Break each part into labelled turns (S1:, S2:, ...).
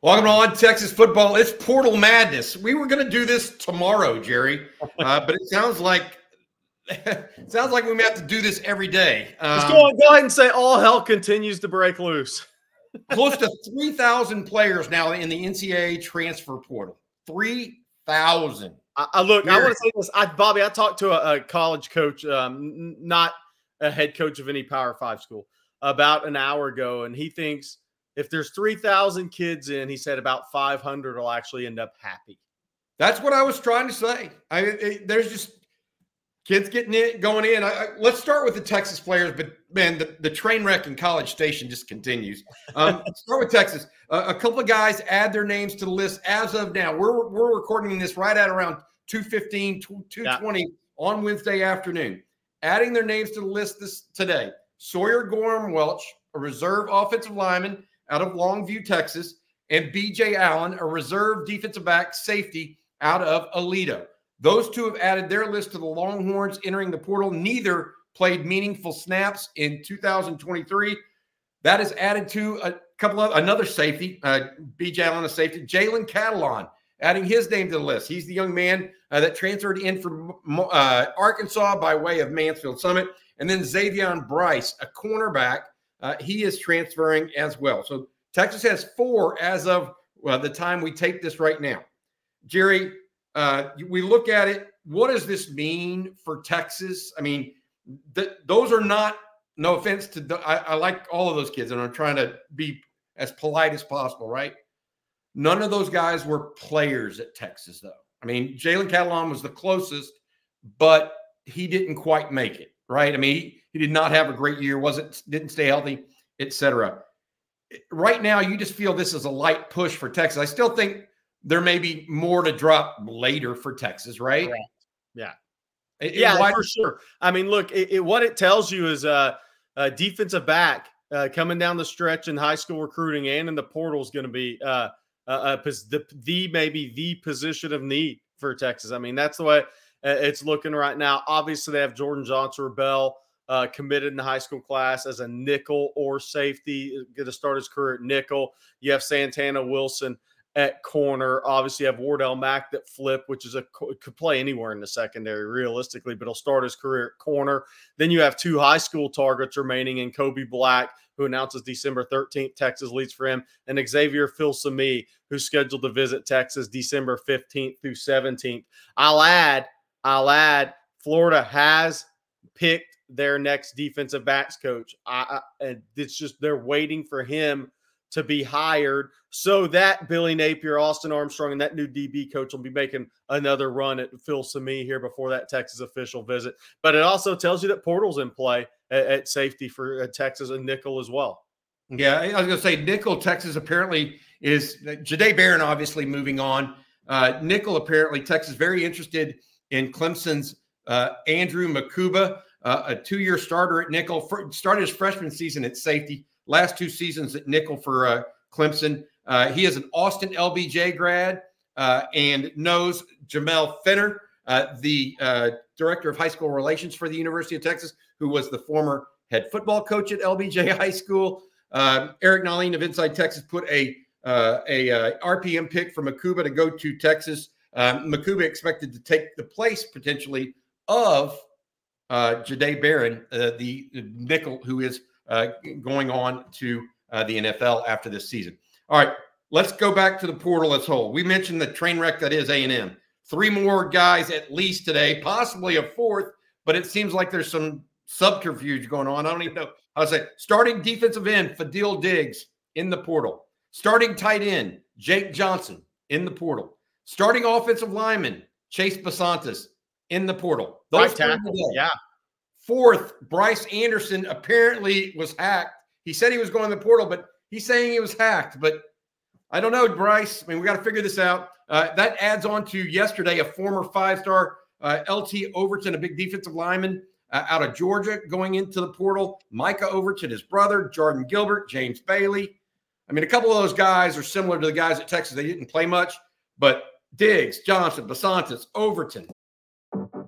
S1: Welcome to on Texas football. It's portal madness. We were going to do this tomorrow, Gerry, uh, but it sounds like it sounds like we may have to do this every day.
S2: Um, Let's go, go ahead and say all hell continues to break loose.
S1: close to three thousand players now in the NCAA transfer portal. Three thousand.
S2: I, look. Gerry. I want to say this, I, Bobby. I talked to a, a college coach, um, not a head coach of any Power Five school, about an hour ago, and he thinks if there's 3,000 kids in, he said about 500 will actually end up happy.
S1: That's what I was trying to say. I it, there's just kids getting in, going in. I, I, let's start with the Texas players, but man, the, the train wreck in College Station just continues. Um, start with Texas. Uh, a couple of guys add their names to the list as of now. We're we're recording this right at around 215, 220 yeah. on Wednesday afternoon. Adding their names to the list this today. Sawyer Goram-Welch, a reserve offensive lineman out of Longview, Texas, and BJ Allen, a reserve defensive back safety out of Aledo. Those two have added their list to the Longhorns entering the portal. Neither played meaningful snaps in 2023. That is added to a couple of another safety, uh, BJ Allen, a safety, Jalen Catalon, adding his name to the list. He's the young man uh, that transferred in from uh, Arkansas by way of Mansfield Summit. And then X'Avion Brice, a cornerback uh, he is transferring as well. So Texas has four as of well, the time we take this right now. Gerry, uh, we look at it. What does this mean for Texas? I mean, th- those are not. No offense to, the, I, I like all of those kids, and I'm trying to be as polite as possible, right? None of those guys were players at Texas, though. I mean, Jalen Catalon was the closest, but he didn't quite make it, right? I mean, he did not have a great year, wasn't didn't stay healthy, etc. Right now, you just feel this is a light push for Texas. I still think there may be more to drop later for Texas, right?
S2: Correct. Yeah. It, yeah, for sure. I mean, look, it, it, what it tells you is uh, a defensive back uh, coming down the stretch in high school recruiting and in the portal is going to be uh, uh, the, the maybe the position of need for Texas. I mean, that's the way uh, it's looking right now. Obviously, they have Jordan Johnson-Rubell uh, committed in the high school class as a nickel or safety, going to start his career at nickel. You have Santana Wilson at corner. Obviously, you have Wardell Mack that flip, which is a could play anywhere in the secondary realistically, but he'll start his career at corner. Then you have two high school targets remaining in Kobe Black, who announces December 13th. Texas leads for him, and Xavier Filsaime, who's scheduled to visit Texas December 15th through 17th. I'll add, I'll add, Florida has picked their next defensive backs coach. I, I, it's just they're waiting for him to be hired so that Billy Napier, Austin Armstrong, and that new DB coach will be making another run at Filsaime here before that Texas official visit. But it also tells you that Portal's in play at, at safety for uh, Texas and nickel as well.
S1: Yeah, I was going to say nickel. Texas apparently is Jahdae Barron obviously moving on. Uh, nickel apparently Texas very interested in Clemson's uh, Andrew Mukuba uh, a two year starter at nickel, for, started his freshman season at safety, last two seasons at nickel for uh, Clemson. Uh, he is an Austin LBJ grad uh, and knows Jamel Finner, uh, the uh, director of high school relations for the University of Texas, who was the former head football coach at LBJ High School. Eric Nahlin of Inside Texas put a a RPM pick for Mukuba to go to Texas. Um, Mukuba expected to take the place potentially of uh, Jahdae Barron, uh, the nickel who is uh, going on to uh, the NFL after this season. All right, let's go back to the portal as whole. We mentioned the train wreck that is A&M. Three more guys at least today, possibly a fourth, but it seems like there's some subterfuge going on. I don't even know how to say. Starting defensive end, Fadil Diggs in the portal. Starting tight end, Jake Johnson in the portal. Starting offensive lineman, Chase Bisontis in the portal.
S2: Those right yeah.
S1: Fourth, Bryce Anderson apparently was hacked. He said he was going to the portal, but he's saying he was hacked. But I don't know, Bryce. I mean, we got to figure this out. Uh, that adds on to yesterday a former five-star uh, LT Overton, a big defensive lineman uh, out of Georgia, going into the portal. Micah Overton, his brother, Jordan Gilbert, James Bailey. I mean, a couple of those guys are similar to the guys at Texas. They didn't play much, but Diggs, Johnson, Bisontis, Overton,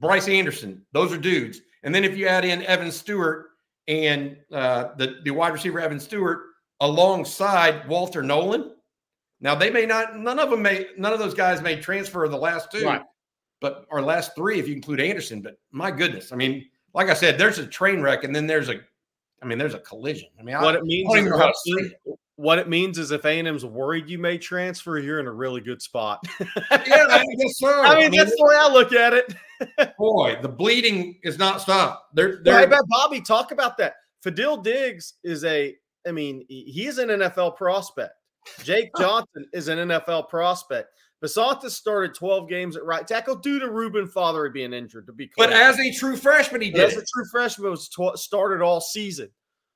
S1: Bryce Anderson, those are dudes. And then if you add in Evan Stewart and uh, the, the wide receiver Evan Stewart alongside Walter Nolen. now they may not, none of them may, none of those guys may transfer the last two, right. but our last three, if you include Anderson. But my goodness, I mean, like I said, there's a train wreck and then there's a, I mean, there's a collision. I mean,
S2: what
S1: I,
S2: it means is what it means is if A&M's worried you may transfer, you're in a really good spot.
S1: yeah, I guess so.
S2: I mean, I mean that's the way I look at it.
S1: boy, the bleeding is not stopped. They're,
S2: they're hey, Bobby, talk about that. Fadil Diggs is a, I mean, he's an NFL prospect. Jake Johnson is an NFL prospect. Bisontis started 12 games at right tackle due to Reuben Fatheree being injured, to be clear.
S1: But as a true freshman, he did.
S2: As a true freshman, was tw- started all season.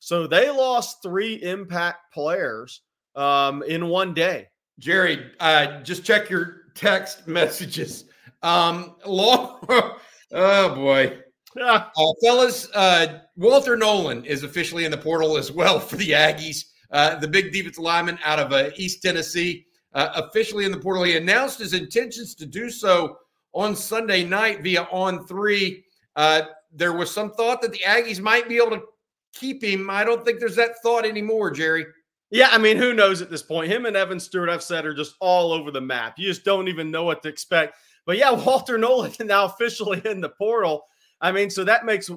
S2: So they lost three impact players um, in one day.
S1: Gerry, uh, just check your text messages. Um, long, oh boy. Uh, fellas, uh, Walter Nolen is officially in the portal as well for the Aggies. Uh, the big defensive lineman out of uh, East Tennessee, uh, officially in the portal. He announced his intentions to do so on Sunday night via On Three. Uh, there was some thought that the Aggies might be able to keep him. I don't think there's that thought anymore, Gerry.
S2: Yeah, I mean, who knows at this point? Him and Evan Stewart, I've said, are just all over the map. You just don't even know what to expect. But yeah, Walter Nolen now officially in the portal. I mean, so that makes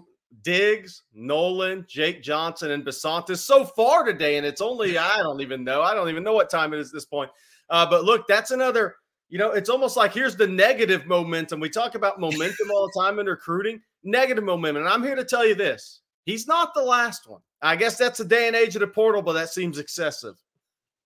S2: Diggs, Nolen, Jake Johnson, and Bisontis so far today. And it's only, I don't even know. I don't even know what time it is at this point. Uh, but look, that's another, you know, it's almost like here's the negative momentum. We talk about momentum all the time in recruiting, negative momentum. And I'm here to tell you this he's not the last one. I guess that's the day and age of the portal, but that seems excessive.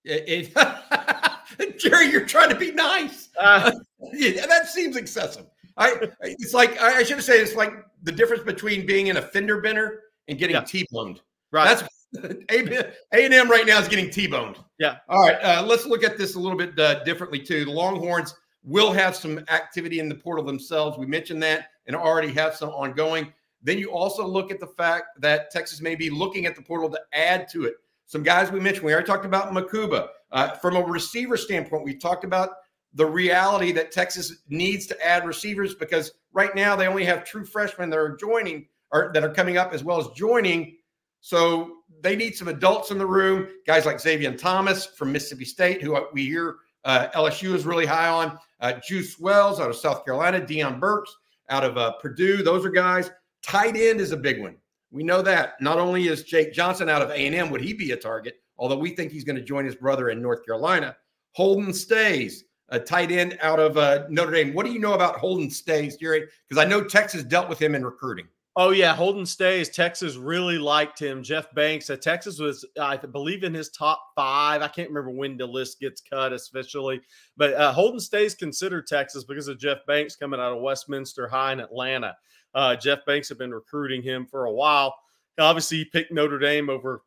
S1: It, it, Gerry, you're trying to be nice. Uh, yeah, that seems excessive. I it's like I should have said it's like the difference between being in a fender bender and getting yeah. T-boned. Right. That's A and M right now is getting T-boned.
S2: Yeah.
S1: All right. Uh, let's look at this a little bit uh, differently too. The Longhorns will have some activity in the portal themselves. We mentioned that and already have some ongoing. Then you also look at the fact that Texas may be looking at the portal to add to it. Some guys we mentioned, we already talked about Mukuba. Uh, from a receiver standpoint, we talked about the reality that Texas needs to add receivers because right now they only have true freshmen that are joining or that are coming up as well as joining. So they need some adults in the room, guys like Xavier Thomas from Mississippi State, who we hear uh, LSU is really high on, uh, Juice Wells out of South Carolina, Deion Burks out of uh, Purdue. Those are guys. Tight end is a big one. We know that. Not only is Jake Johnson out of A&M, would he be a target? Although we think he's going to join his brother in North Carolina. Holden Staes, a tight end out of uh, Notre Dame. What do you know about Holden Staes, Gerry? Because I know Texas dealt with him in recruiting.
S2: Oh yeah, Holden Staes. Texas really liked him. Jeff Banks. Uh, Texas was, I believe, in his top five. I can't remember when the list gets cut officially, but uh, Holden Staes considered Texas because of Jeff Banks coming out of Westminster High in Atlanta. Uh, Jeff Banks had been recruiting him for a while. Obviously, he picked Notre Dame over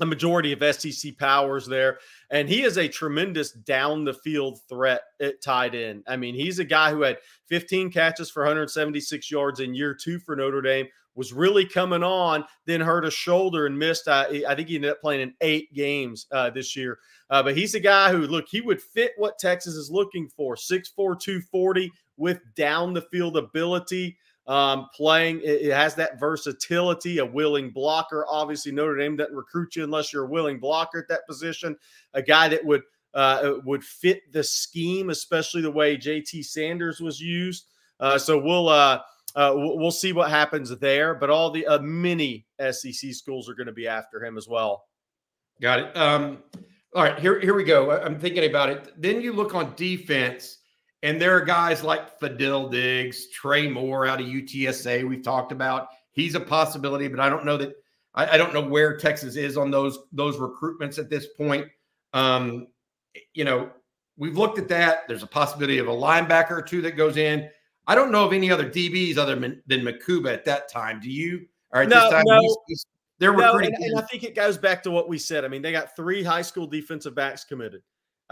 S2: a majority of SEC powers there. And he is a tremendous down the field threat at tight end. I mean, he's a guy who had 15 catches for 176 yards in year two for Notre Dame, was really coming on, then hurt a shoulder and missed. Uh, I think he ended up playing in eight games uh, this year. Uh, but he's a guy who, look, he would fit what Texas is looking for 6'4, 240 with down the field ability um, playing. It, it, has that versatility, a willing blocker. Obviously, Notre Dame doesn't recruit you unless you're a willing blocker at that position. A guy that would uh, would fit the scheme, especially the way JT Sanders was used. Uh, so we'll uh, uh, we'll see what happens there. But all the uh, mini SEC schools are going to be after him as well.
S1: Got it. Um, all right, here here we go. I'm thinking about it. Then you look on defense, and there are guys like Fadil Diggs, Trey Moore out of UTSA. We've talked about he's a possibility, but I don't know that I, I don't know where Texas is on those those recruitments at this point. Um, you know, we've looked at that. There's a possibility of a linebacker or two that goes in. I don't know of any other DBs other than, than Mukuba at that time. Do you?
S2: All right, no, no. He's, he's, they're no, recruiting. And, and, I think it goes back to what we said. I mean, they got three high school defensive backs committed.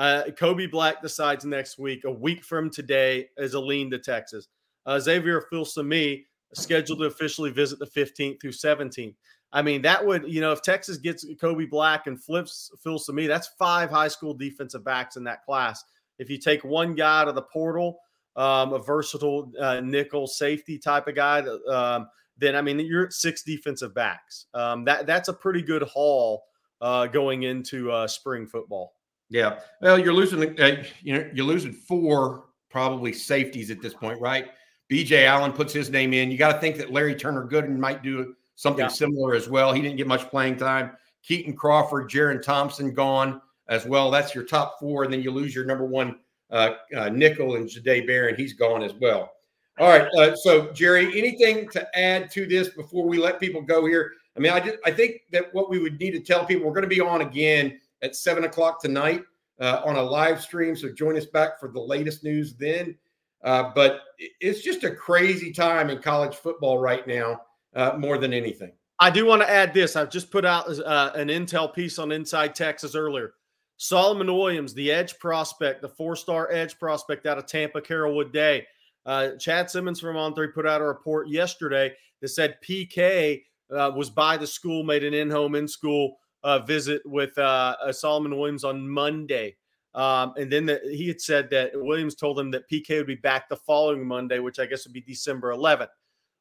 S2: Uh, Kobe Black decides next week. A week from today is a lean to Texas. Uh, Xavier Filsaime scheduled to officially visit the 15th through 17th. I mean, that would, you know, if Texas gets Kobe Black and flips Filsaime, that's five high school defensive backs in that class. If you take one guy out of the portal, um, a versatile uh, nickel safety type of guy, um, then I mean you're at six defensive backs. Um, that that's a pretty good haul uh, going into uh, spring football.
S1: Yeah, well, you're losing. Uh, you know, you're losing four probably safeties at this point, right? B.J. Allen puts his name in. You got to think that Larry Turner Gooden might do something yeah. similar as well. He didn't get much playing time. Kitan Crawford, Jerrin Thompson gone as well. That's your top four, and then you lose your number one uh, uh, nickel and Jahdae Barron. He's gone as well. All right. Uh, so, Gerry, anything to add to this before we let people go here? I mean, I just, I think that what we would need to tell people, we're going to be on again at seven o'clock tonight uh, on a live stream. So join us back for the latest news then. Uh, but it's just a crazy time in college football right now, uh, more than anything.
S2: I do want to add this. I've just put out uh, an intel piece on Inside Texas earlier. Solomon Williams, the edge prospect, the four star edge prospect out of Tampa, Carrollwood Day. Uh, Chad Simmons from On Three put out a report yesterday that said PK uh, was by the school, made an in home, in school uh, visit with uh, uh, Solomon Williams on Monday. Um, and then the, he had said that Williams told him that PK would be back the following Monday, which I guess would be December 11th.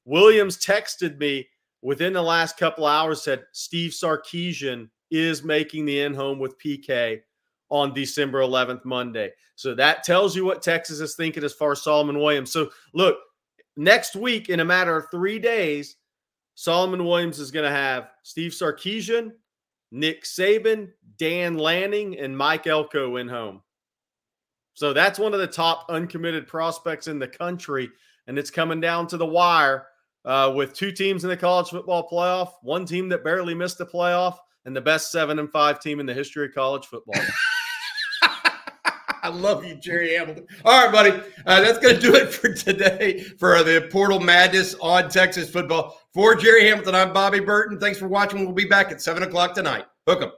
S2: Williams texted me within the last couple hours, said Steve Sarkisian is making the in home with PK on December 11th, Monday. So that tells you what Texas is thinking as far as Solomon Williams. So look, next week, in a matter of three days, Solomon Williams is going to have Steve Sarkisian, Nick Saban, Dan Lanning, and Mike Elko in home. So that's one of the top uncommitted prospects in the country. And it's coming down to the wire uh, with two teams in the college football playoff, one team that barely missed the playoff, and the best seven and five team in the history of college football.
S1: I love you, Gerry Hamilton. All right, buddy. Uh, that's going to do it for today for the Portal Madness on Texas football. For Gerry Hamilton, I'm Bobby Burton. Thanks for watching. We'll be back at 7 o'clock tonight. Hook 'em.